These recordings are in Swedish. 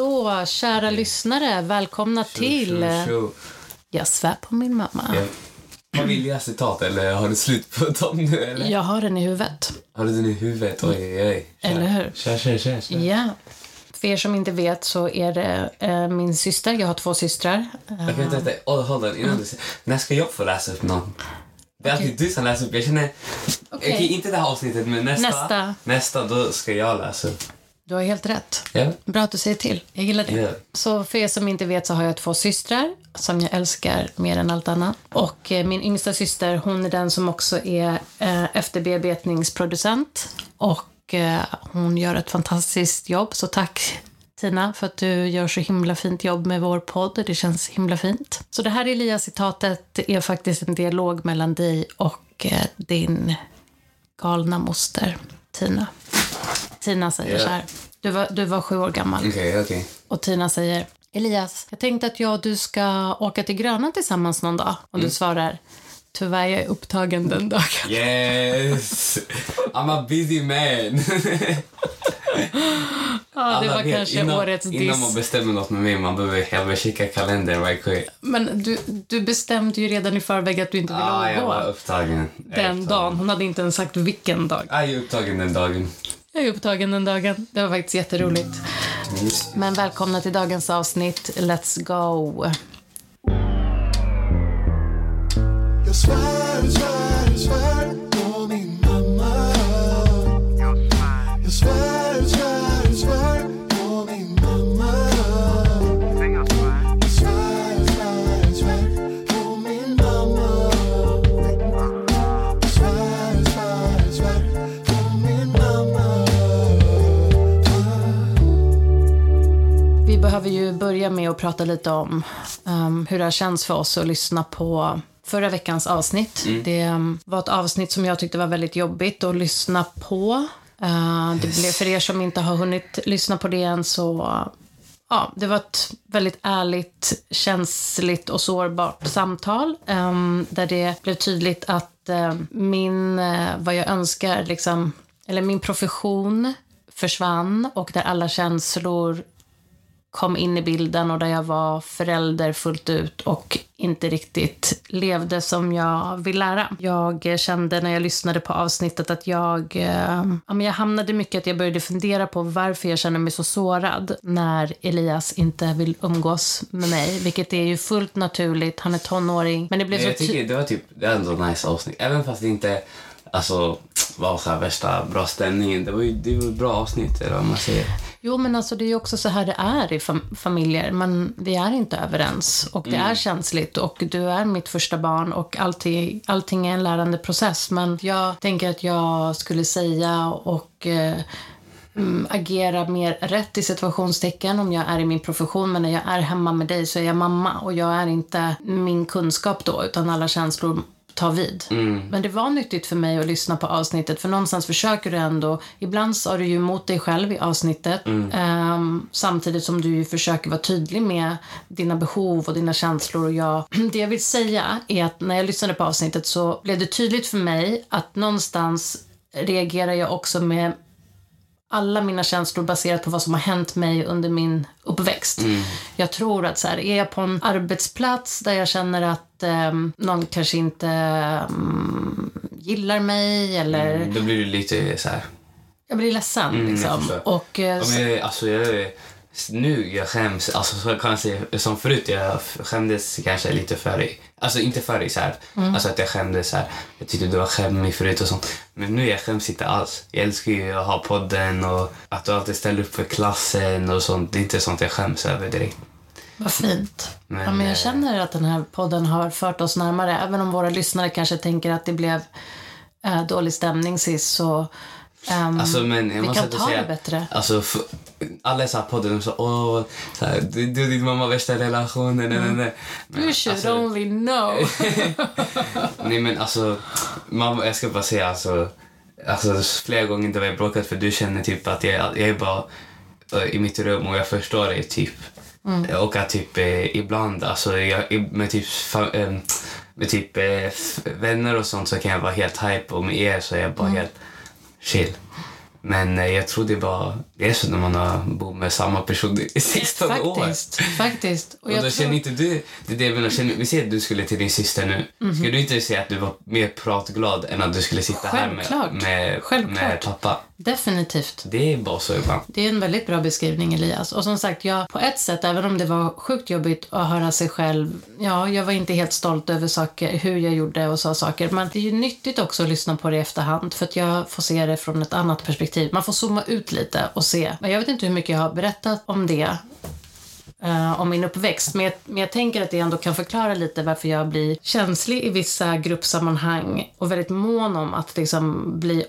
Så, kära lyssnare, välkomna till Tjo, tjo. Jag svär på min mamma. Ja. Har vi läst citat eller har du slut på dem nu eller? Jag har den i huvudet. Har du den i huvudet? Oj, oj, oj. Kör. Eller hur? Kör, kör, kör. kör. Ja. För er som inte vet så är det eh, min syster. Jag har två systrar. Eh, Okej, vänta, vänta. Oh. Innan du säger. När ska jag få läsa upp någon? Det är alltid du som läser upp. Jag känner... Okej. Okej, inte det här avsnittet, men nästa. Nästa. Nästa, då ska jag läsa upp. Du har helt rätt. Ja. Bra att du säger till. Jag gillar det. Ja. Så för er som inte vet så har jag två systrar som jag älskar mer än allt annat. Och eh, min yngsta syster, hon är den som också är eh, efterbearbetningsproducent. Och eh, hon gör ett fantastiskt jobb, så tack Tina för att du gör så himla fint jobb med vår podd. Det känns himla fint. Så det här Elias-citatet är faktiskt en dialog mellan dig och din galna moster Tina. Tina säger Ja. så här. Du var, du var sju år gammal. Okej, okej. Och Tina säger Elias, jag tänkte att jag och du ska åka till Gröna tillsammans någon dag. Och du svarar Tyvärr, jag är upptagen den dagen. Yes! I'm a busy man. Ja, det var vet, kanske innan, årets Innan man diss. bestämmer något med mig, man behöver, jag behöver kika kalendern right. Men du, du bestämde ju redan i förväg att du inte ville Ah, jag var upptagen. Jag den upptagen. dagen. Hon hade inte ens sagt vilken dag. Jag är upptagen den dagen. Jag är upptagen den dagen. Det var faktiskt jätteroligt. Men välkomna till dagens avsnitt. Let's go! Vi behöver ju börja med att prata lite om um, hur det har känts för oss att lyssna på förra veckans avsnitt. Det um, var ett avsnitt som jag tyckte var väldigt jobbigt att lyssna på. Uh, det blev, för er som inte har hunnit lyssna på det än så Ja, det var ett väldigt ärligt, känsligt och sårbart samtal um, där det blev tydligt att eh, min, eh, vad jag önskar, liksom, eller min profession försvann och där alla känslor kom in i bilden och där jag var förälder fullt ut och inte riktigt levde som jag vill lära. Jag kände när jag lyssnade på avsnittet att jag, eh, ja, men jag hamnade mycket att jag började fundera på varför jag känner mig så sårad när Elias inte vill umgås med mig, vilket är ju fullt naturligt. Han är tonåring, men det blev jag så ty- tycker det var typ, det var ändå nice avsnitt. Även fast det inte alltså, var så här värsta bra stämningen. Det var ju det var ett bra avsnitt, eller vad man säger. Jo, men alltså det är ju också så här det är i fam- familjer. Man, vi är inte överens och det är känsligt och du är mitt första barn och allting, allting är en lärande process. Men jag tänker att jag skulle säga och eh, mm, agera mer rätt i situationstecken om jag är i min profession. Men när jag är hemma med dig så är jag mamma och jag är inte min kunskap då utan alla känslor tar vid. Men det var nyttigt för mig att lyssna på avsnittet för någonstans försöker du ändå, ibland sa du ju emot dig själv i avsnittet ehm, samtidigt som du ju försöker vara tydlig med dina behov och dina känslor och jag, det jag vill säga är att när jag lyssnade på avsnittet så blev det tydligt för mig att någonstans reagerar jag också med alla mina känslor baserat på vad som har hänt mig under min uppväxt. Jag tror att så här, är jag på en arbetsplats där jag känner att eh, någon kanske inte mm, gillar mig eller Då blir det lite så här. jag blir ledsen Mm, jag liksom. förstår. Och eh, Ja, men jag, alltså, jag, nu jag skäms, alltså så kan jag säga, som förut jag skämdes kanske lite för dig. Alltså inte för dig så här. Alltså att jag skämdes så här. Jag tyckte du var skämmig förut och sånt. Men nu jag skäms inte alls. Jag älskar ju att ha podden och att du alltid ställer upp för klassen och sånt. Det är inte sånt jag skäms över direkt. Vad fint. Men, ja, men jag eh, känner att den här podden har fört oss närmare. Även om våra lyssnare kanske tänker att det blev eh, dålig stämning sist så ehm, Alltså men jag vi måste kan ta säga, det bättre. Alltså, alla så här podden de sa åh, så här, du, du och din mamma värsta relationen. Nej, nej, nej. You should alltså, only know. nej men alltså, mamma, jag ska bara säga alltså, alltså flera gånger då vi har bråkat för du känner typ att jag, jag är bara eh, i mitt rum och jag förstår dig typ. Och att typ eh, ibland, alltså jag, med typ, eh, med typ eh, vänner och sånt så kan jag vara helt hype och med er så är jag bara helt chill. Men eh, jag tror det var... Det är så när man har bott med samma person i 16 år. Faktiskt. Faktiskt. Och Och jag då tror- känner inte du... Det är det jag menar, känner, vi säger att du skulle till din syster nu. Mhm. Skulle du inte säga att du var mer pratglad än att du skulle sitta här Självklart. med, med, Självklart. med pappa? Definitivt. Det är bara så ibland. Det är en väldigt bra beskrivning, Elias. Och som sagt, jag, på ett sätt, även om det var sjukt jobbigt att höra sig själv, ja, jag var inte helt stolt över saker, hur jag gjorde och sa saker. Men det är ju nyttigt också att lyssna på det i efterhand, för att jag får se det från ett annat perspektiv. Man får zooma ut lite och se. Men jag vet inte hur mycket jag har berättat om det, eh, om min uppväxt. Men jag, men jag tänker att det ändå kan förklara lite varför jag blir känslig i vissa gruppsammanhang och väldigt mån om att liksom bli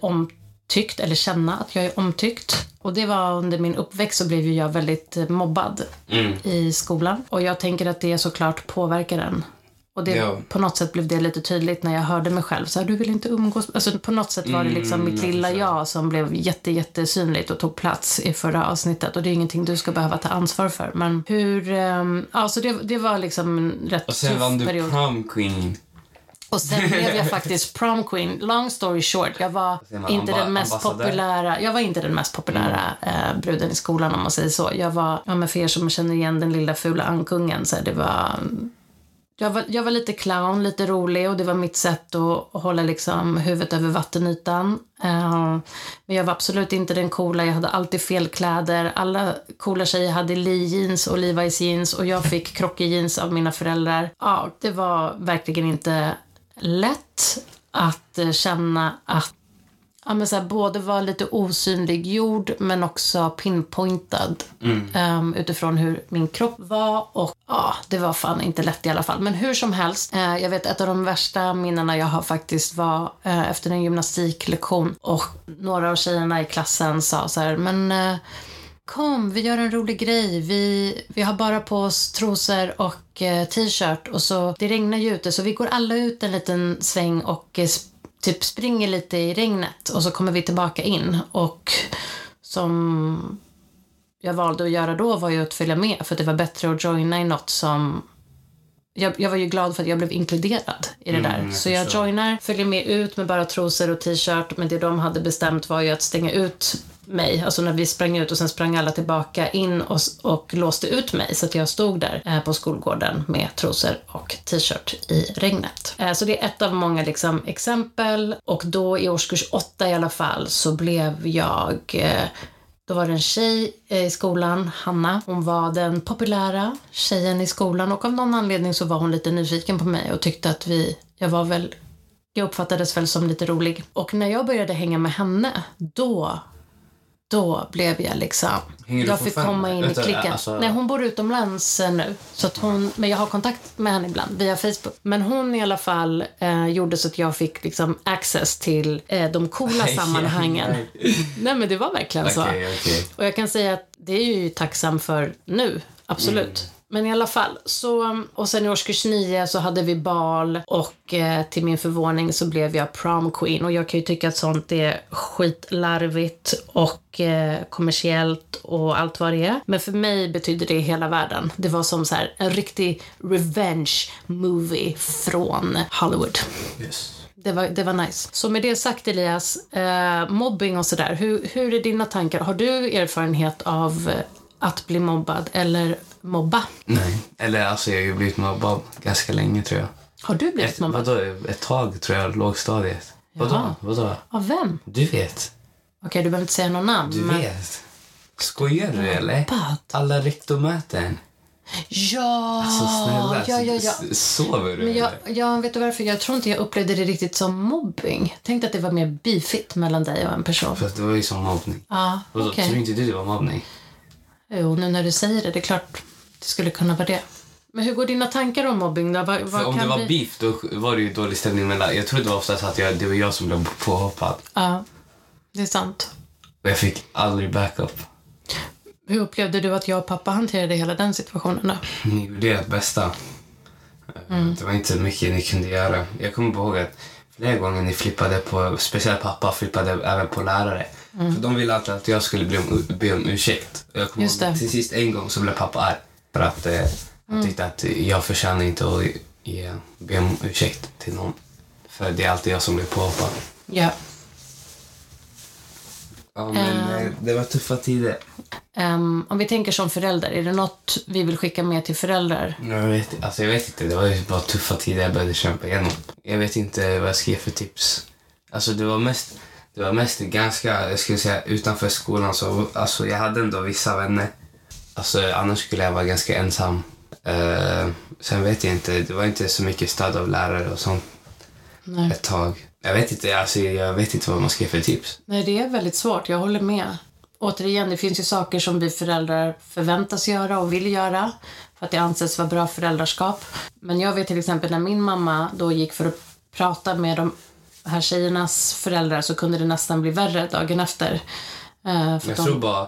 omtyckt eller känna att jag är omtyckt. Och det var under min uppväxt så blev ju jag väldigt eh, mobbad Mm. i skolan. Och jag tänker att det såklart påverkar en. Och det, Ja. på något sätt blev det lite tydligt när jag hörde mig själv. Så här, du vill inte umgås. Alltså, på något sätt var det liksom Mm, mitt lilla jag som blev jätte, jättesynligt och tog plats i förra avsnittet. Och det är ingenting du ska behöva ta ansvar för. Men hur... Um, alltså det, det var liksom en rätt Och sen tuff vann du period. prom queen. Och sen blev jag faktiskt prom queen. Long story short, jag var inte den mest populära, jag var inte den mest populära eh, bruden i skolan om man säger så. Jag var, ja men för er som känner igen den lilla fula ankungen så här, det var jag var, jag var lite clown, lite rolig och det var mitt sätt att, att hålla liksom huvudet över vattenytan. Eh, men jag var absolut inte den coola, jag hade alltid fel kläder. Alla coola tjejer hade Lee jeans och Levi's jeans och jag fick krockig jeans av mina föräldrar. Ja, det var verkligen inte lätt att eh, känna att Ja, men så här, både vara lite osynliggjord men också pinpointad ehm, utifrån hur min kropp var. Och ja, det var fan inte lätt i alla fall. Men hur som helst, eh, jag vet ett av de värsta minnena jag har faktiskt var eh, efter en gymnastiklektion och några av tjejerna i klassen sa så här, men eh, Kom, vi gör en rolig grej. Vi, vi har bara på oss trosor och eh, t-shirt och så det regnar ju ute så vi går alla ut en liten sväng och eh, typ springer lite i regnet och så kommer vi tillbaka in och som jag valde att göra då var ju att följa med för det var bättre att joina i något som jag, jag var ju glad för att jag blev inkluderad i det Mm, där. jag så jag joinar, följer med ut med bara trosor och t-shirt. Men det de hade bestämt var ju att stänga ut mig. Alltså när vi sprang ut och sen sprang alla tillbaka in och, och låste ut mig. Så att jag stod där eh, på skolgården med trosor och t-shirt i regnet. Eh, så det är ett av många liksom, exempel. Och då i årskurs åtta i alla fall så blev jag eh, då var det en tjej eh, i skolan, Hanna. Hon var den populära tjejen i skolan och av någon anledning så var hon lite nyfiken på mig och tyckte att vi, jag var väl, jag uppfattades väl som lite rolig. Och när jag började hänga med henne, då, då blev jag liksom, Hänger jag fick komma in i klicken. alltså- Nej, hon bor utomlands nu. Så att hon, men jag har kontakt med henne ibland via Facebook. Men hon i alla fall eh, gjorde så att jag fick liksom access till eh, de coola sammanhangen. Nej men det var verkligen så. Okej, okej. Och jag kan säga att det är ju tacksam för nu, absolut. Men i alla fall, så, och sen i årskurs nio så hade vi bal och eh, till min förvåning så blev jag prom queen. Och jag kan ju tycka att sånt är skitlarvigt och eh, kommersiellt och allt vad det är. Men för mig betyder det hela världen. Det var som så här en riktig revenge movie från Hollywood. Yes. Det var, det var nice. Så med det sagt Elias, eh, mobbing och sådär. Hur, hur är dina tankar? Har du erfarenhet av eh, att bli mobbad eller mobba? Nej. Eller alltså jag har ju blivit mobbad ganska länge tror jag. Har du blivit Ett, mobbad? vadå, ett tag tror jag, lågstadiet. Vadå? Vadå? Av vem? Du vet. Okej, du behöver inte säga någon namn. Du men... vet. Skojar du eller? Alla rektormöten. Ja! Alltså snälla, ja, ja, ja. sover du Men jag, jag vet du varför? Jag tror inte jag upplevde det riktigt som mobbing. Tänkte att det var mer beefigt mellan dig och en person. För det var ju som mobbning. Ja, Vadå, okej. tror inte du det var mobbning? Jo, nu när du säger det, det är klart det skulle kunna vara det. Men hur går dina tankar om mobbing då? Vad, vad om det var bli... beef då var det ju dålig stämning mellan... Jag tror det var oftast att jag, det var jag som blev påhoppad. Ja, det är sant. Och jag fick aldrig backup. Hur upplevde du att jag och pappa hanterade hela den situationen då? Ni gjorde ert bästa. Mm. Det var inte mycket ni kunde göra. Jag kommer ihåg att flera gånger ni flippade på, speciellt pappa flippade även på lärare. För de ville alltid att jag skulle be om, be om ursäkt. Jag kommer ihåg. Mm. till sist en gång så blev pappa arg. För att eh, han tyckte att jag förtjänar inte att ge, be om ursäkt till någon. För det är alltid jag som blir påhoppad. Ja. Ja, men eh, det var tuffa tider. Ehm, om vi tänker som förälder, är det något vi vill skicka med till föräldrar? Jag vet, alltså jag vet inte, det var bara tuffa tider jag började kämpa igenom. Jag vet inte vad jag ska ge för tips. Alltså det var mest, det var mest ganska, jag skulle säga utanför skolan så, alltså jag hade ändå vissa vänner. Alltså annars skulle jag vara ganska ensam. Eh, sen vet jag inte, det var inte så mycket stöd av lärare och sånt Nej. ett tag. Jag vet inte, alltså jag vet inte vad man ska ge för tips. Nej, det är väldigt svårt. Jag håller med. Återigen, det finns ju saker som vi föräldrar förväntas göra och vill göra för att det anses vara bra föräldraskap. Men jag vet till exempel när min mamma då gick för att prata med de här tjejernas föräldrar så kunde det nästan bli värre dagen efter. Eh, Jag de- tror bara,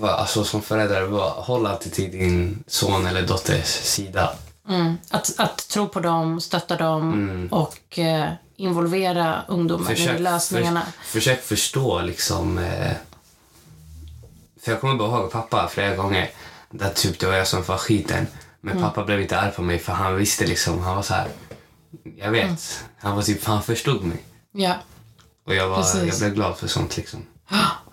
alltså som förälder, håll alltid till din son eller dotters sida. Mm. Att, att tro på dem, stötta dem och eh, involvera ungdomar i lösningarna. för, försök förstå liksom... Eh, för jag kommer bara ihåg pappa flera gånger där typ det var jag som var skiten. Men pappa blev inte arg på mig för han visste liksom, han var så här. Jag vet. Han var typ, han förstod mig. Ja. Och jag, var, Precis. jag blev glad för sånt liksom.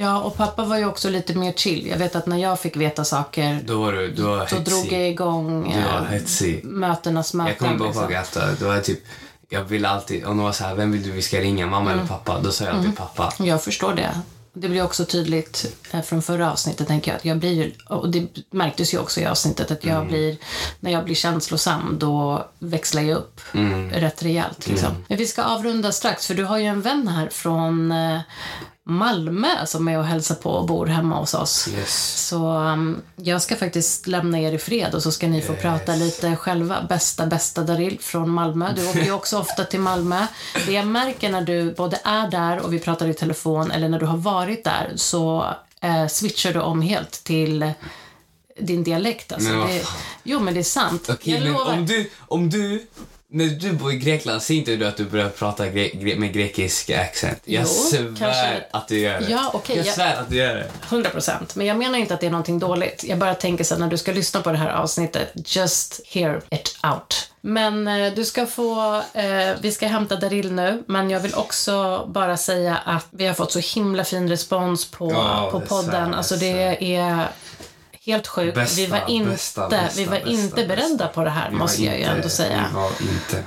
ja, och pappa var ju också lite mer chill. Jag vet att när jag fick veta saker, Då var du, du var då drog jag igång Du var eh, hetsig. mötenas möten. Jag kommer bara liksom. ihåg att eh, det var typ, jag ville alltid, om det var så här, vem vill du vi ska ringa, mamma Mm. eller pappa? Då sa jag alltid pappa. Jag förstår det. Det blir också tydligt eh, från förra avsnittet, tänker jag. Att jag blir, och det märktes ju också i avsnittet, att jag Mm. blir, när jag blir känslosam, då växlar jag upp Mm. rätt rejält. Liksom. Men vi ska avrunda strax, för du har ju en vän här från eh, Malmö som är och hälsar på och bor hemma hos oss. Yes. Så um, jag ska faktiskt lämna er i fred och så ska ni få prata lite själva. Bästa, bästa Daril från Malmö. Du åker ju också ofta till Malmö. Det jag märker när du både är där och vi pratar i telefon eller när du har varit där så eh, switchar du om helt till din dialekt. Alltså. Men Det, jo, men det är sant. Okej, jag lovar. om du, om du, när du bor i Grekland, ser inte du att du börjar prata gre gre med grekisk accent? Jag Jo, svär kanske. att du gör det. Ja, okej, jag jag- svär att du gör det. 100 procent. Men jag menar inte att det är någonting dåligt. Jag bara tänker så här, när du ska lyssna på det här avsnittet, just hear it out. Men eh, du ska få, eh, vi ska hämta Daril nu, men jag vill också bara säga att vi har fått så himla fin respons på, Ja, på podden. Alltså det är helt sjukt. Bästa, vi var inte, bästa, bästa, vi var inte beredda på det här, Vi måste jag ju inte- ändå säga. Vi var inte.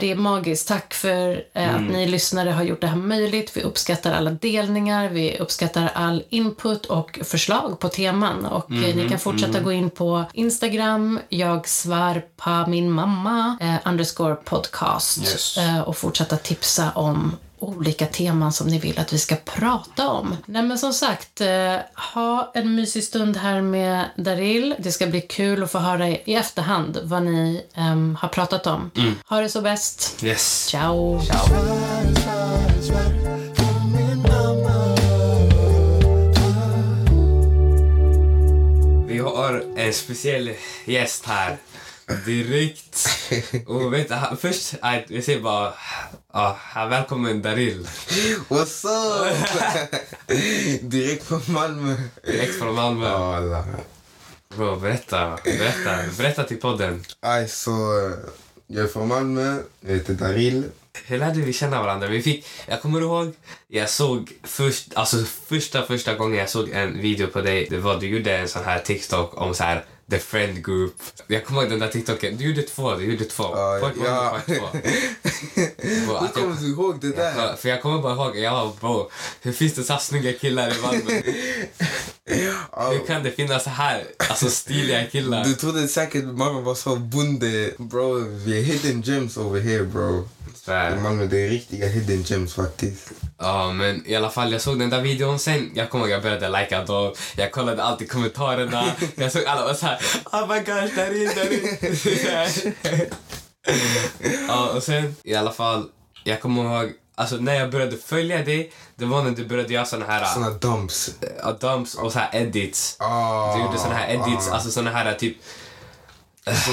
Det är magiskt. Tack för eh, Mm. att ni lyssnare har gjort det här möjligt. Vi uppskattar alla delningar, vi uppskattar all input och förslag på teman. Och eh, Mm-hmm, ni kan fortsätta gå in på Instagram, jag svär på min mamma, eh, underscore podcast. Yes. Eh, och fortsätta tipsa om olika teman som ni vill att vi ska prata om. Nej men som sagt, eh, ha en mysig stund här med Daril. Det ska bli kul att få höra i efterhand vad ni ehm, har pratat om. Ha det så bäst. Yes. Ciao. Ciao. Vi har en speciell gäst här. Direkt. Och vet du, han- först, jag säger bara, ja, välkommen Daril. What's up? Direkt från Malmö. Direkt från Malmö. Ja, alla. Bro, berätta, berätta, berätta till podden. Aj, så jag är från Malmö, jag heter Daril. Hur lärde vi känna varandra? Vi fick, jag kommer ihåg, jag såg först, alltså första, första gången jag såg en video på dig, det var du gjorde en sån här TikTok om så här the friend group. Jag kommer ihåg den där TikToken, du gjorde två, du gjorde två. Ja, part one ja. part två. Hur jag- kommer du ihåg det där? Ja, för jag kommer bara ihåg, jag var bro, hur finns det så här snygga killar i Malmö? Hur kan det finnas så här alltså, stiliga killar? Du trodde säkert mamma var så bonde. Bro, vi är hidden gems over here bro. I Svär. Malmö, det är riktiga hidden gems faktiskt. Ja, men i alla fall, jag såg den där videon sen. Jag kommer jag började likea dem. Jag kollade alltid kommentarerna. Jag såg alla var så här, oh my gosh, där är där är Ja, och sen i alla fall, jag kommer ihåg, alltså när jag började följa dig, det var när du började göra såna här Såna dumps. uh, dumps och så här edits. Ah, Du gjorde såna här edits, ah. alltså såna här typ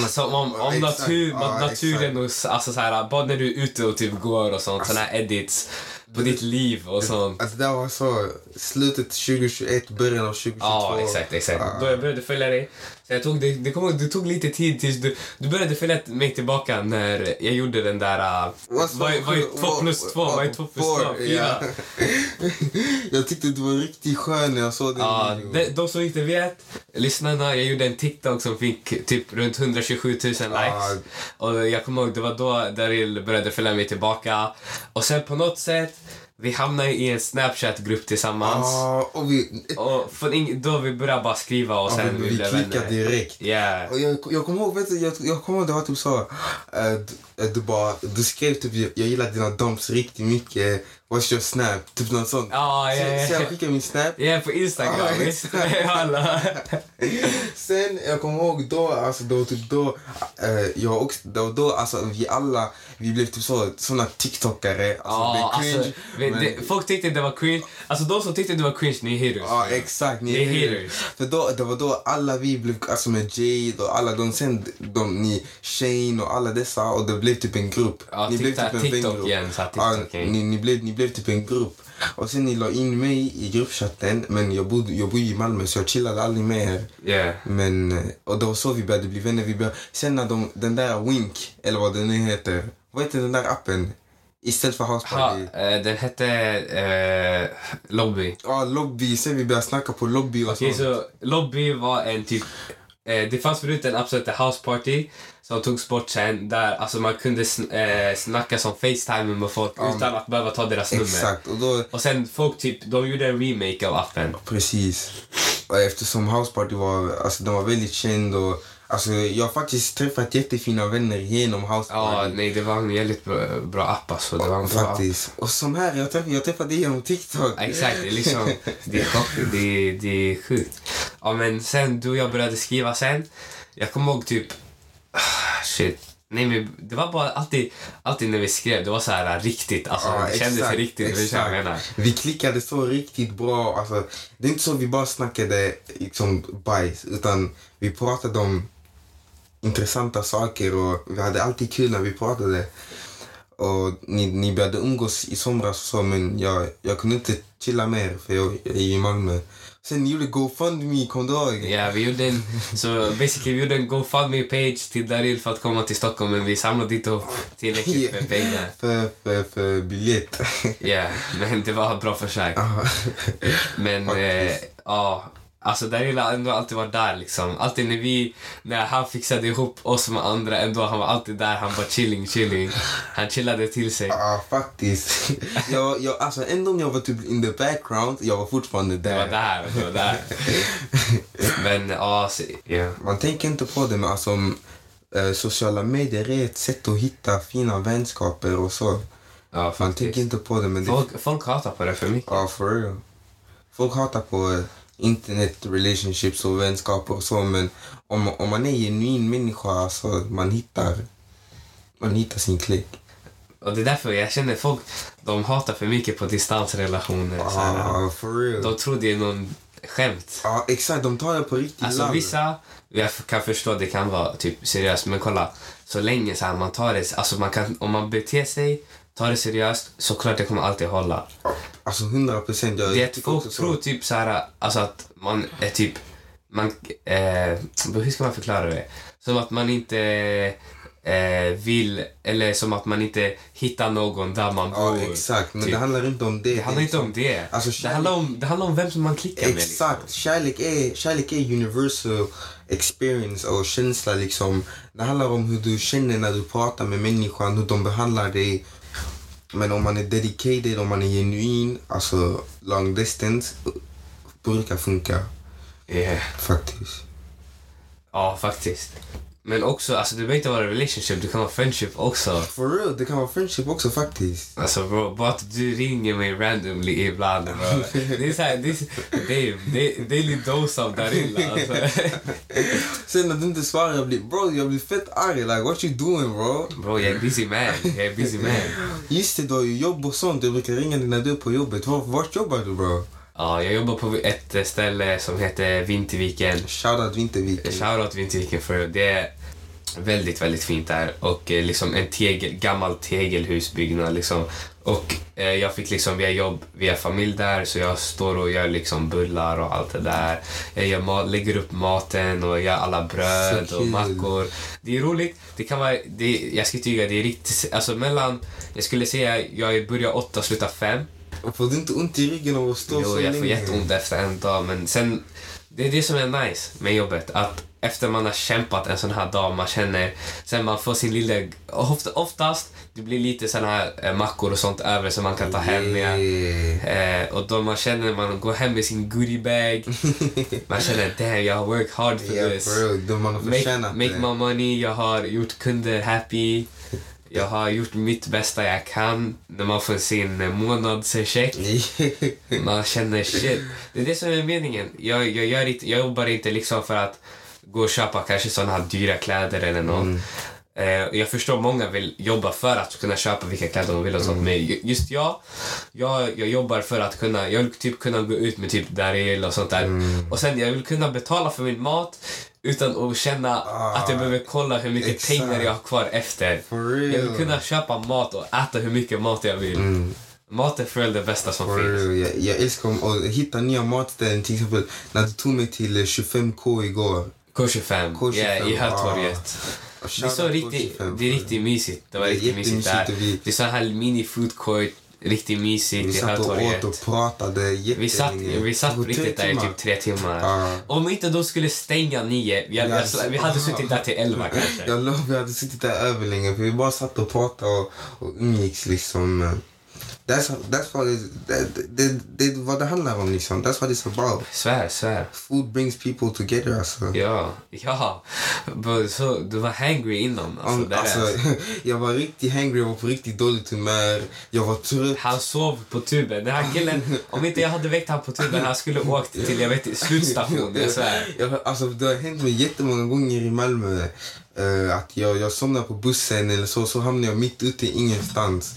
som om, om Exakt, natur, ja, naturen och alltså så här, bara när du är ute och typ går och sånt, såna här edits. på ditt liv och sånt. Alltså det där var så slutet 2021, början av 2022. Ja, exakt, exakt. Då jag började följa dig. Så jag tog, det, det, kom, det tog lite tid tills du, du började följa mig tillbaka när jag gjorde den där... Uh, What's vad, är- två plus två? Vad är två plus två? Fyra. ja. jag tyckte du var riktigt skön när jag såg den Ja, de, de som inte vet, lyssnarna, jag gjorde en TikTok som fick typ runt 127 000 likes. Ja. Och jag kommer ihåg, det var då Daryl började följa mig tillbaka. Och sen på något sätt, vi hamnade i en Snapchat-grupp tillsammans. Ja, och vi, Och från då vi började bara skriva och sen vi, vi blev vänner. direkt. Yeah. Och jag, jag kommer ihåg, vet du, jag, jag kommer ihåg det var typ så, äh, du, äh, du bara, du skrev typ jag, jag gillar dina dumps riktigt mycket, what's your snap? Typ något sånt. Ja, ja, ja. Så, jag skickade min snap. Ja, på Instagram. Ja, visst? Alla. Sen, jag kommer ihåg då, alltså var typ då, äh, jag också, var då, alltså vi alla, vi blev typ så, såna TikTokare. Alltså, Ja, det är cringe, alltså, men- det, folk tyckte det var cringe. Alltså de som tyckte det var cringe, ni är haters. Ja, exakt. Ni är haters. För då, det var då alla vi blev, alltså med Jade och alla de sen, de, ni, Shane och alla dessa och det blev typ en grupp. Ja, ni blev TikTok- en TikTok igen, så TikTok igen. ni, ni, blev, ni blev typ en grupp. Och sen ni la in mig i gruppchatten, men jag bodde, jag bodde i Malmö så jag chillade aldrig med er. Yeah. Men, eh, och det var så vi började bli vänner. Vi började, sen när de, den där Wink, eller vad den nu heter, vad heter den där appen? Istället för House Ha, Party. eh, den hette eh, Lobby. Ja, lobby. Sen vi började snacka på lobby och Okej, sånt. så Lobby var en typ... Eh, det fanns förut en app som hette House Party som togs bort sen där alltså man kunde sn- eh, snacka som Facetime med folk utan att behöva ta deras nummer. Exakt. Och då, Och sen folk typ, de gjorde en remake av appen. Precis. Och eftersom House Party var, alltså, den var väldigt känd och alltså, jag har faktiskt träffat jättefina vänner genom House Ja, Party. nej det var en väldigt bra, bra app alltså. Det var en bra app. Faktiskt. Och som här, jag träffade, jag träffade dig genom TikTok. Ja, Exakt, det är liksom... Det är, chock- det, är- det är sjukt. Ja, men sen du och jag började skriva sen. Jag kommer ihåg typ... Shit. Nej, men det var bara alltid, alltid när vi skrev, det var så här riktigt. Alltså, Ja, det kändes exakt, riktigt. Exakt. Jag menar. Vi klickade så riktigt bra. Alltså, det är inte så vi bara snackade liksom bajs, utan vi pratade om intressanta saker och vi hade alltid kul när vi pratade. Och ni, ni började umgås i somras och så, men jag, jag kunde inte chilla mer för jag, jag är i Malmö. Sen ni gjorde GoFundMe, kom du ihåg? Ja, vi gjorde en, så basically, vi gjorde en GoFundMe-page till Daryl för att komma till Stockholm, men vi samlade inte upp tillräckligt med pengar. För, för, för biljett. Ja, men det var ett bra försök. Men eh, ja, alltså Daryl har ändå alltid varit där liksom. Alltid när vi, när han fixade ihop oss med andra ändå, han var alltid där. Han bara chilling, chilling. Han chillade till sig. Ja, faktiskt. Jag, jag, alltså, ändå om jag var typ in the background, jag var fortfarande Det var där. där, det var där. Men ja, så- ja. Man tänker inte på det, men alltså, eh, sociala medier är ett sätt att hitta fina vänskaper och så. Ja, Man faktiskt. tänker inte på det, men det... Folk, folk hatar på det för mycket. Ja, for real. Folk hatar på eh, internet relationships och vänskaper och så, men om, om man är en genuin människa, alltså, man hittar, man hittar sin klick. Och det är därför jag känner folk, de hatar för mycket på distansrelationer. Så här. Ja, for real. De tror det är någon skämt. Ja, exakt. De tar det på riktigt Alltså ladd. vissa, jag kan förstå att det kan vara typ seriöst, men kolla. Så länge så här, man tar det, alltså man kan, om man beter sig, tar det seriöst, så klart det kommer alltid hålla. Alltså hundra procent. Det folk tror typ så här, alltså att man är typ, man, eh, hur ska man förklara det? Som att man inte eh, vill, eller som att man inte hittar någon där man Ja, bor. exakt. Men typ. det handlar inte om det. Det handlar inte om det. Alltså, det, kärlek- handlar om, det handlar om vem som man klickar med. Liksom. Exakt. Kärlek är, kärlek är universal experience och känsla liksom. Det handlar om hur du känner när du pratar med människan, hur de behandlar dig. Men om man är dedicated, om man är genuin, alltså long distance, brukar funka Yeah. faktiskt. Ja, faktiskt. Men också, alltså det behöver inte vara relationship, det kan vara friendship också. For real, det kan vara friendship också faktiskt. Alltså bro, bara att du ringer mig randomly ibland bro. Det är såhär, det är, daily dose av Darilla alltså. Sen när du inte svarar, jag blir, bro, jag blir fett arg. Like, what you doing bro? Bro, jag är busy man. Jag är busy man. Just det, du har ju jobb och sånt. Jag brukar ringa dig när du är på jobbet. Var, vart jobbar du bro? Ja, jag jobbar på ett ställe som heter Vinterviken. Shoutout Vinterviken. Shoutout Vinterviken för det Väldigt, väldigt fint där. Och eh, liksom en tegel, gammal tegelhusbyggnad liksom. Och eh, jag fick liksom via jobb, via familj där, så jag står och gör liksom bullar och allt det där. Jag gör mat, lägger upp maten och gör alla bröd och mackor. Det är roligt. Det kan vara, det, jag ska tycka det är riktigt, alltså mellan, jag skulle säga jag börjar åtta och slutar fem. Och Får du inte ont i ryggen av att stå Jo, så jag får länge? jätteont efter en dag, men sen... Det är det som är nice med jobbet. Att efter man har kämpat en sån här dag, man känner... Sen man får sin lilla... Ofta, oftast, det blir lite såna här eh, mackor och sånt över som man kan ta hem. Yeah. Eh, och då man känner man går hem med sin goodiebag. man känner damn, jag har worked hard for Yeah, this. Då man har Make, make my money, jag har gjort kunder happy. Jag har gjort mitt bästa jag kan när man får sin eh, månadscheck. Man känner shit. Det är det som är meningen. Jag, jag, gör inte, jag jobbar inte liksom för att gå och köpa kanske såna här dyra kläder eller något. Mm. Eh, jag förstår många vill jobba för att kunna köpa vilka kläder de vill och Mm. sånt. Men ju- just jag, jag, jag jobbar för att kunna, jag vill typ kunna gå ut med typ Daryl och sånt där. Mm. Och sen jag vill kunna betala för min mat utan att känna att jag behöver kolla hur mycket Ah, exakt. pengar jag har kvar efter. Jag vill kunna köpa mat och äta hur mycket mat jag vill. Mat är för det bästa som Mm. For finns. real. Jag, jag älskar att hitta nya matställen. Till exempel när du tog mig till eh, 25K igår. K25, K25, yeah, i Hötorget. Ah. Det är så riktigt, det är riktigt mysigt. Det var Det riktigt mysigt där. vi- Det är så här mini food court, riktigt mysigt Vi i satt och åt Hötorget. och pratade Vi satt, vi satt På riktigt där i typ tre timmar. Ja. Om inte de skulle stänga nio, vi hade, Yes. vi hade suttit där till elva kanske. Jag lovar, vi hade suttit där över länge för vi bara satt och pratade och, och umgicks liksom. That's, that's what it, det, det, det, vad det handlar om liksom. That's what it's about. Svär, svär. Food brings people together alltså. Ja, ja. But Så, du var hangry innan. Alltså, det är alltså, jag var riktigt hungry, jag var på riktigt dåligt humör. Jag var trött. Han sov på tuben. Den här killen, om inte jag hade väckt han på tuben, han skulle åkt till jag vet, slutstation. Jag svär. Jag, alltså, det har hänt mig jättemånga gånger i Malmö eh, att jag, jag somnar på bussen eller så, så hamnar jag mitt ute i ingenstans.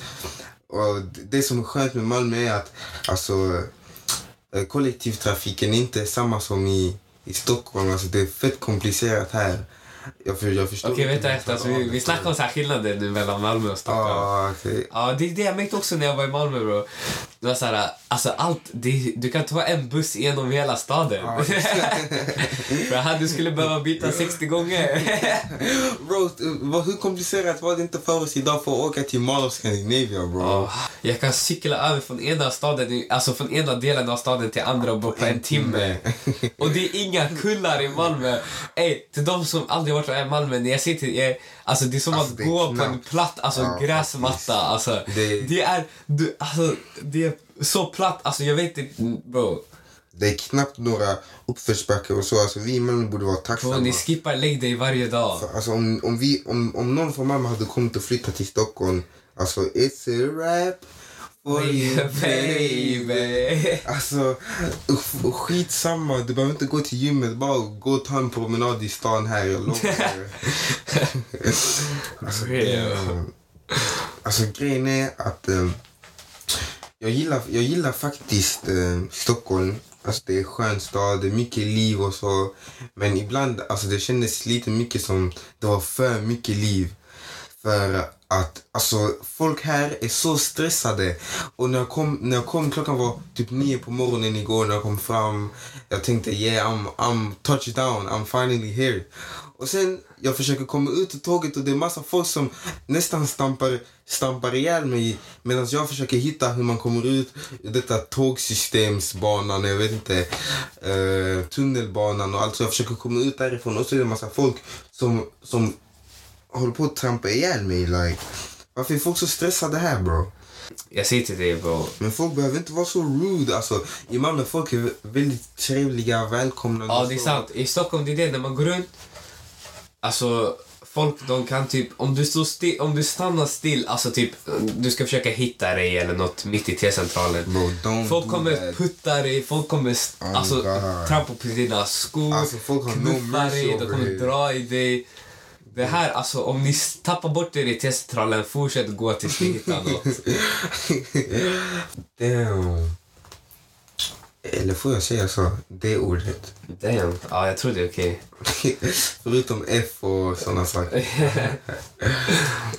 Och det som är skönt med Malmö är att alltså, eh, kollektivtrafiken är inte samma som i, i Stockholm. Alltså, det är fett komplicerat här. Jag, för, jag förstår Okej, vänta efter. Alltså, vi, vi snackar om så här skillnader nu mellan Malmö och Stockholm. Ah, okej. Ja, det är det jag märkte också när jag var i Malmö bro. Det var så här, alltså allt, det, du kan ta en buss genom hela staden. För här du skulle behöva byta 60 gånger. Bro, vad, hur komplicerat var det inte för oss idag för att åka till Mall of Scandinavia bro? Åh, jag kan cykla över från ena staden, alltså från ena delen av staden till andra och på en timme. Och det är inga kullar i Malmö. Ey, till de som aldrig varit i Malmö, när jag sitter, jag, alltså det är som Alltså, att är gå på en platt alltså, Ja, gräsmatta. Alltså, det... Det- är, du, alltså, det är så platt, alltså jag vet inte, bro. Det är knappt några uppförsbackar och så. Alltså, vi i Malmö borde vara bro tacksamma. ni skippar lägg dig varje dag. Alltså, om, om, vi, om, om någon från Malmö hade kommit och flyttat till Stockholm, alltså it's a rap for you baby. Alltså, usch, skitsamma. Du behöver inte gå till gymmet. Bara gå och ta en promenad i stan här. Jag lovar. alltså, Real. alltså, grejen är att eh, jag, gillar, jag gillar faktiskt eh, Stockholm. Alltså, det är en skön stad, det är mycket liv och så. Men ibland alltså, det kändes lite mycket som det var för mycket liv. För att alltså, folk här är så stressade. Och när jag, kom, när jag kom, klockan var typ nio på morgonen igår när jag kom fram. Jag tänkte yeah I'm, I'm touchdown, I'm finally here. Och sen jag försöker komma ut ur tåget och det är massa folk som nästan stampar, stampar ihjäl mig. Medan jag försöker hitta hur man kommer ut ur detta tågsystemsbanan, jag vet inte, eh, tunnelbanan och allt. Så jag försöker komma ut därifrån och så är det en massa folk som, som håller på att trampa ihjäl mig. Like. Varför är folk så stressade här bro? Jag säger till dig bro, Men folk behöver inte vara så rude. Alltså, I Malmö folk är väldigt trevliga, välkomnande. Ja, och det är sant. I Stockholm, det är det. När man går runt... Alltså, folk de kan typ... Om du, står still, om du stannar still, alltså typ... Du ska försöka hitta dig eller något mitt i T-centralen. Bro, Folk kommer that. putta dig, folk kommer Oh alltså, God. trampa på dina skor, Alltså, folk no knuffa mercy dig, de kommer dra i dig. Det här, alltså om ni tappar bort er i T-centralen, fortsätt gå tills ni hittar något. Damn. Eller får jag säga så? Det ordet. Damn. Ja, jag tror det är okej. Förutom F och sådana saker.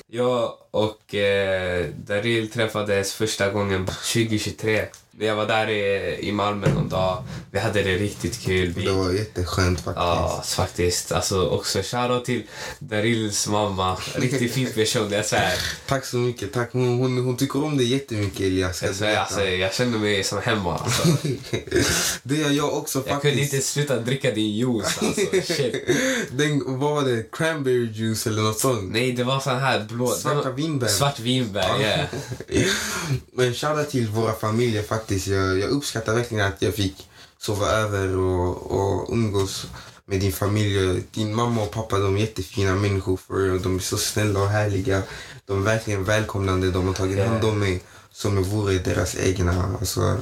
Jag och eh, Daryl träffades första gången 2023. Jag var där i, i Malmö någon dag. Vi hade det riktigt kul. Vi, Det var jätteskönt faktiskt. Ja, faktiskt. Alltså också shoutout till Daryls mamma. Riktigt fin person. Jag svär. Tack så mycket. Tack. Hon, hon, hon tycker om dig jättemycket Elias. Jag, svär alltså, jag känner mig som hemma. Alltså. Det gör jag också Jag faktiskt. kunde inte sluta dricka din juice. Alltså. Shit. Den, vad var det? Cranberry juice eller något sånt? Nej, det var sån här blå... Svarta vinbär. Svart vinbär, ja. Men shoutout till våra familjer faktiskt. Jag, jag uppskattar verkligen att jag fick sova över och, och umgås med din familj. Din mamma och pappa de är jättefina människor för. De är så snälla och härliga. De är verkligen välkomnande. De har tagit hand om mig som om jag vore deras egna. Alltså,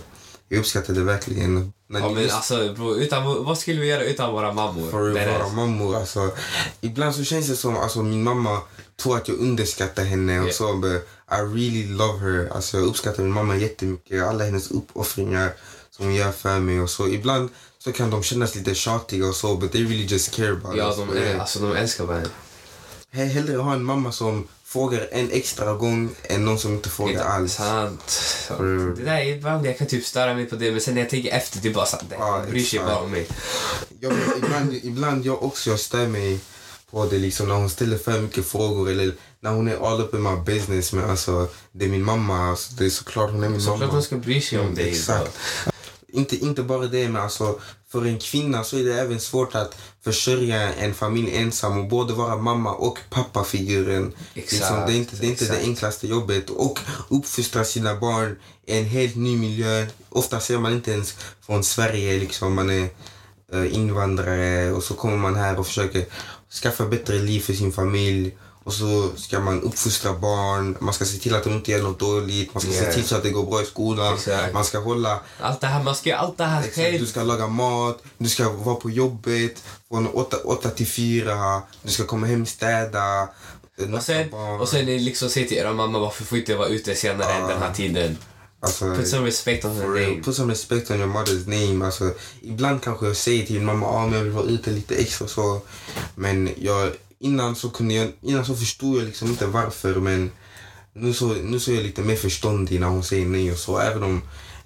jag uppskattar det verkligen. När Ja, men alltså, bro, utan, vad skulle vi göra utan våra mammor? för Berätta. våra mammor. Alltså, ibland så känns det som alltså, min mamma tror att jag underskattar henne och Yeah. så. But I really love her. Alltså, jag uppskattar min mamma jättemycket. Alla hennes uppoffringar som hon gör för mig och så. Ibland så kan de kännas lite tjatiga och så, but they really just care about Ja, us. de, alltså, de älskar varandra. He- Hellre ha en mamma som frågar en extra gång än någon som inte frågar alls. Sant. För- Det där är ibland jag kan typ störa mig på det, men sen när jag tänker efter, det är bara såhär, Ja, bryr sig bara om mig. Jag, ibland, ibland jag också jag stör mig på det liksom när hon ställer för mycket frågor eller när hon är all up in my business. Men alltså, det är min mamma. Alltså, det är såklart hon är min Såklart mamma. hon ska bry sig om Mm, dig. Exakt. Inte, inte bara det, men alltså, för en kvinna så är det även svårt att försörja en familj ensam och både vara mamma och pappafiguren. Exakt, Liksom, det är inte, det, är inte det enklaste jobbet. Och uppfostra sina barn i en helt ny miljö. Ofta ser man inte ens från Sverige. Liksom. Man är eh, invandrare och så kommer man här och försöker skaffa bättre liv för sin familj. Och så ska man uppfostra barn, man ska se till att de inte gör något dåligt, man ska Yeah. se till så att det går bra i skolan, Exakt. man ska hålla Allt det här, man ska göra allt det här Exakt, själv. du ska laga mat, du ska vara på jobbet från 8 till 4, du ska komma hem, städa, Och sen, och sen liksom säga till era mamma varför får inte vara ute senare än den här tiden. alltså, Put some respect on her real, name. put some respect on your mother's name. Alltså, ibland kanske jag säger till min mamma att ah, jag vill vara ute lite extra så. Men jag, innan, så kunde jag, innan så förstod jag liksom inte varför men nu så, nu så är jag lite mer förståndig när hon säger nej och så. Även om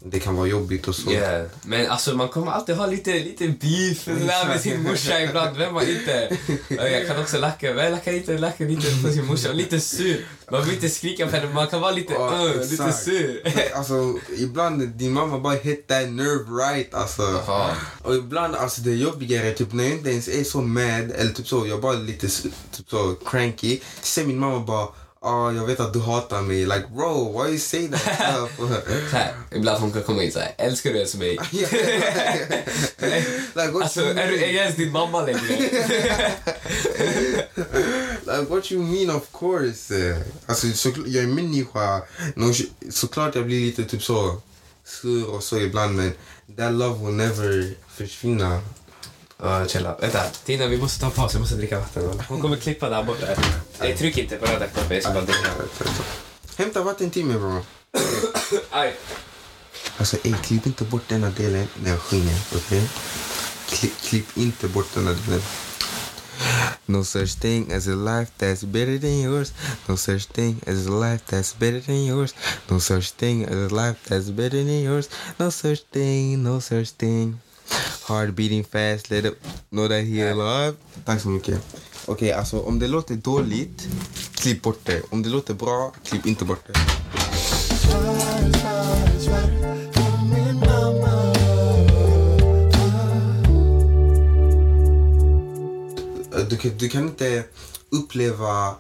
det kan vara jobbigt och så. Yeah. Men alltså man kommer alltid ha lite, lite beef med sin morsa ibland. Vem har inte? Och Jag kan också lacka, men jag lackar inte, lackar lite på sin morsa. Lite sur. Man vill inte skrika på henne, man kan vara lite, Ja, uh, lite sur. Alltså, ibland din mamma bara hit that nerve right. Alltså. Ja. Och ibland, alltså det jobbigare, typ när jag inte ens är så mad, eller typ så, jag bara är lite typ så cranky. Säger min mamma bara, ah, jag vet att du hatar mig. Like bro, why you say that stuff? Så här, ibland hon kan komma in såhär, älskar du ens mig? like, what Alltså you är du är jag ens din mamma längre? Like, what you mean of course? Alltså, så, jag är människa. Nå, Såklart jag blir lite typ så sur och så ibland men that love will never försvinna. Ja, chilla. Vänta, Tina vi måste ta en paus, jag måste dricka vatten. Hon kommer klippa där borta. Nej, tryck inte på röda knappen, jag ska bara dricka. Hämta vatten till mig bro. Aj. Alltså ey, klipp inte bort denna delen när jag sjunger, okej? Klipp, klipp inte bort denna delen. No such thing as a life that's better than yours. No such thing as a life that's better than yours. No such thing as a life that's better than yours. No such thing, no such thing. Heart beating fast, let it know that he alive. Tack så mycket. Okej, alltså om det låter dåligt, klipp bort det. Om det låter bra, klipp inte bort det. Mamma du kan, du kan inte uppleva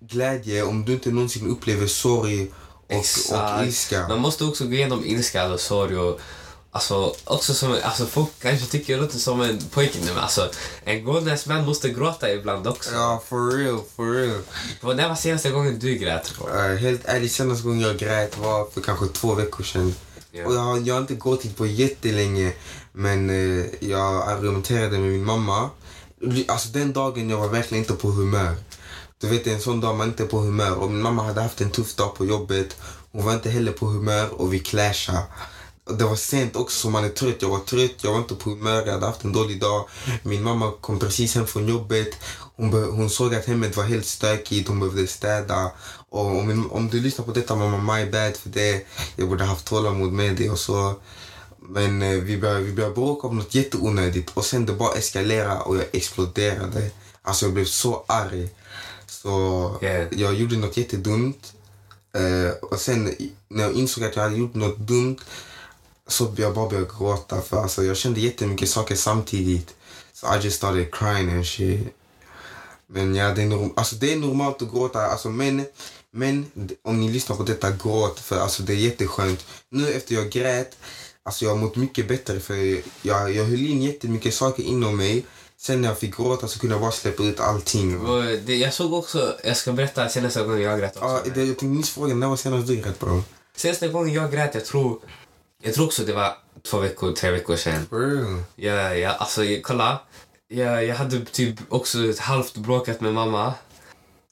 glädje om du inte någonsin upplever sorg och, och ilska. Man måste också gå igenom ilska och sorg och Alltså, också som, alltså folk kanske tycker jag låter som en pojke nu, men alltså en gåndes man måste gråta ibland också. Ja, for real, for real. Vad- När var senaste gången du grät? Uh, helt ärligt, senaste gången jag grät var för kanske två veckor sedan. Ja. Och jag, har- jag har inte gråtit på jättelänge, men eh, jag argumenterade med min mamma. Alltså den dagen jag var verkligen inte på humör. Du vet en sån dag man inte är på humör. Och min mamma hade haft en tuff dag på jobbet. Hon var inte heller på humör och vi clashade. Det var sent också så man är trött. Jag var trött, jag var inte på humör, jag hade haft en dålig dag. Min mamma kom precis hem från jobbet. Hon, be, hon såg att hemmet var helt stökigt, hon behövde städa. Och om, om du lyssnar på detta mamma, my bad för det. Jag borde haft tålamod med det och så. Men eh, vi började, vi började bråka om något jätteonödigt och sen det bara eskalerade och jag exploderade. Alltså jag blev så arg. Så Yeah. jag gjorde något jättedumt. Eh, och sen när jag insåg att jag hade gjort något dumt så jag bara började gråta för alltså, jag kände jättemycket saker samtidigt. Så I just started crying and shit. Men ja, det är, norm- alltså, det är normalt att gråta. Alltså, men, men om ni lyssnar på detta, gråt. För alltså, det är jätteskönt. Nu efter jag grät, alltså, jag har mått mycket bättre. För jag, jag höll in jättemycket saker inom mig. Sen när jag fick gråta så kunde jag bara släppa ut allting. Det, jag såg också, jag ska berätta senaste gången jag grät också. Ja, det, jag tänkte nyss fråga, när var senast du grät bro? Senaste gången jag grät, jag tror, jag tror också det var två veckor, tre veckor sedan. Ja, ja, alltså kolla. Jag, jag hade typ också ett halvt bråkat med mamma.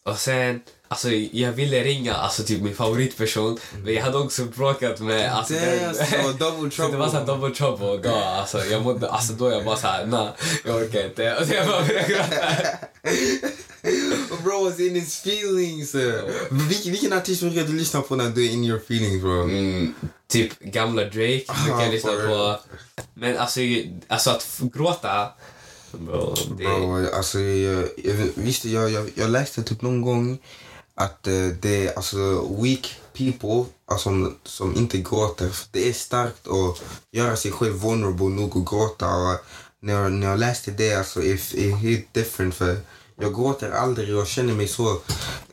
Och sen, alltså jag ville ringa alltså typ min favoritperson. Men jag hade också bråkat med... Alltså, Damn, så double Så det var såhär trouble. double trouble. Ja, alltså, jag mådde, alltså då jag bara såhär, nej, jag orkar inte. Och så jag bara började gråta. Bro was in his feelings. Vil, vilken artist brukar du lyssna på när du är in your feelings bro? Mm, typ gamla Drake brukar jag lyssna på. Men alltså, alltså att gråta... Bro, det, Bro, alltså, jag, jag, visst, jag, jag, jag läste typ någon gång att eh, det är alltså weak people alltså, som, inte gråter. Det är starkt att göra sig själv vulnerable nog att gråta. Och när, jag, när jag läste det, alltså, it, it hit different. För jag gråter aldrig och jag känner mig så,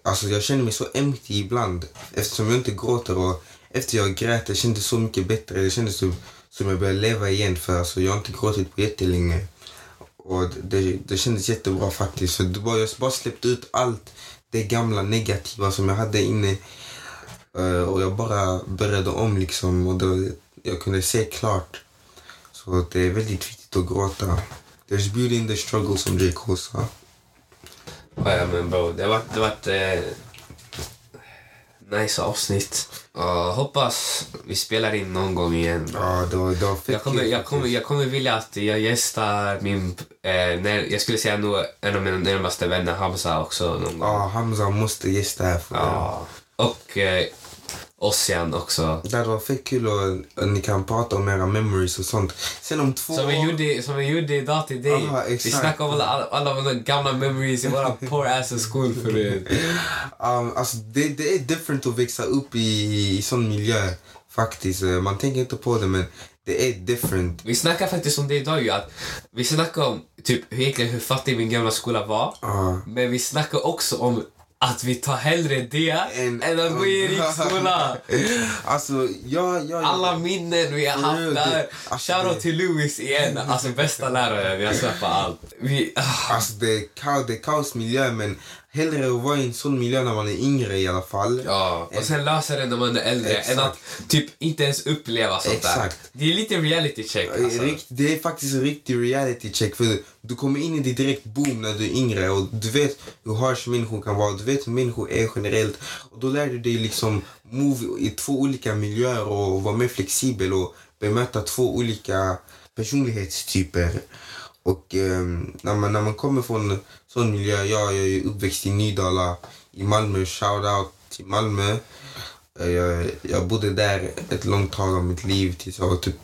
alltså, jag känner mig så empty ibland eftersom jag inte gråter. Och efter jag grät, det kändes så mycket bättre. Det kändes som, som jag började leva igen för alltså, jag har inte gråtit på jättelänge. Och det, det kändes jättebra faktiskt. För det bara, jag bara släppte ut allt det gamla negativa som jag hade inne. Eh, och jag bara började om liksom. Och då, jag kunde se klart. Så det är väldigt viktigt att gråta. There's beauty in the struggle som J. Cole sa. Ja, ja, men bro, det har varit, det har varit eh, nice avsnitt. Och hoppas vi spelar in någon gång igen. Ja, var fett Jag kommer, jag, kommer, jag kommer vilja att jag gästar min... Eh, när, jag skulle säga nog en av mina närmaste vänner, Hamza, också någon gång. Ja, Hamza måste gästa här. För Ja. Och eh, Ossian också. Det hade varit fett kul att, att ni kan prata om era memories och sånt. Sen om två Som vi år- gjorde, som vi gjorde idag till dig. Ja, vi snackade om alla, alla, alla våra gamla memories i våra poor ass school förut. Um, alltså det, det är different att växa upp i, i sån miljö faktiskt. Eh, Man tänker inte på det men det är different. Vi snackade faktiskt om det idag ju, att vi snackade om typ hur, egentligen hur fattig min gamla skola var. Ja. Men vi snackade också om att vi tar hellre det En- än att gå i riksskola. Alltså, jag... jag Alla minnen vi har haft där. alltså, Shoutout till Louis igen. Alltså bästa läraren, jag svär på allt. Vi, ah, Alltså det är, kaos, det är kaosmiljö men hellre att vara i en sån miljö när man är yngre i alla fall. ja, och sen lösa det när man är äldre Exakt. än att typ inte ens uppleva sånt där. Exakt. Det är lite reality check alltså. Rikt, det är faktiskt en riktig reality check. För Du kommer in i det direkt boom när du är yngre och du vet hur harsh människor kan vara. Du vet hur människor är generellt. Och Då lär du dig liksom move i två olika miljöer och vara mer flexibel och bemöta två olika personlighetstyper. Och ehm, när, man, när man kommer från en sån miljö, jag, jag är uppväxt i Nydala i Malmö, shout out till Malmö. Eh, Jag, jag bodde där ett långt tag av mitt liv tills jag var typ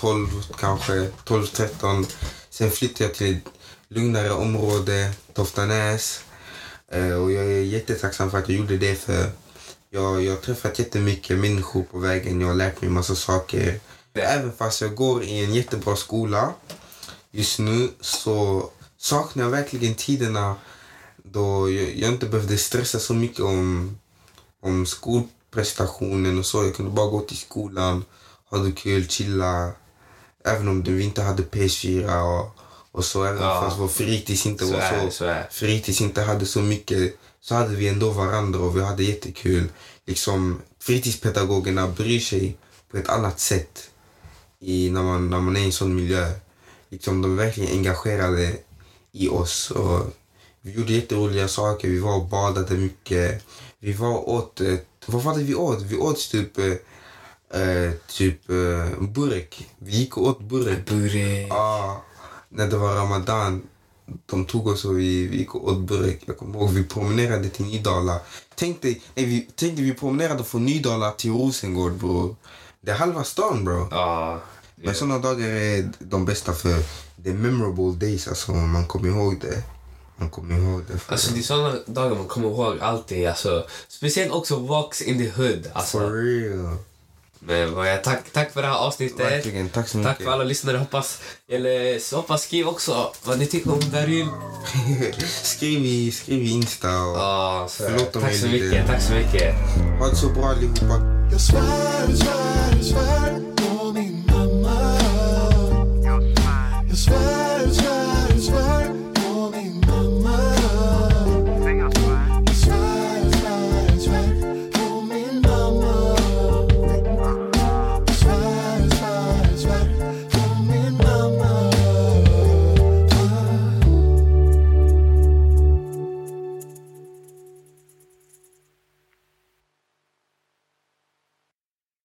12 kanske, 12, 13. Sen flyttade jag till ett lugnare område, Toftanäs. Eh, Och jag är jättetacksam för att jag gjorde det för jag, jag har träffat jättemycket människor på vägen. Jag har lärt mig massa saker. Även fast jag går i en jättebra skola just nu så saknar jag verkligen tiderna då jag, inte behövde stressa så mycket om, om skolprestationen och så. Jag kunde bara gå till skolan, ha det kul, chilla. Även om vi inte hade PS4 och, och så. Även Ja. fast vår fritids inte Så var så, så fritids inte hade så mycket så hade vi ändå varandra och vi hade jättekul. Liksom, fritidspedagogerna bryr sig på ett annat sätt i, när, man, när man är i en sån miljö. Liksom, de är verkligen engagerade i oss. Och vi gjorde jätteroliga saker. Vi var och badade mycket. Vi var åt... Vad var det vi åt? Vi åt typ... Eh, typ eh, burek. Vi gick och åt burek. Burek. Ja, när det var ramadan. De tog oss och vi, vi gick och åt burek. Jag kommer ihåg vi promenerade till Nydala. Tänk dig, nej, vi, tänk dig vi promenerade från Nydala till Rosengård bror. Det är halva stan bro. Ja. Men såna dagar är de bästa för det är memorable days. Alltså, man kommer ihåg det. Man kommer ihåg det. För, Alltså det är sådana dagar man kommer ihåg alltid. Alltså, speciellt också walks in the hood. Alltså, for real. men vad jag, tack, tack för det här avsnittet. Verkligen, tack så mycket. Tack för alla lyssnare. Hoppas, eller, hoppas skriv också vad ni tycker om Daryl. skriv, i, skriv i Insta och så, Förlåt om tack jag så lite- mycket. Tack så mycket. ha det så bra allihopa. swear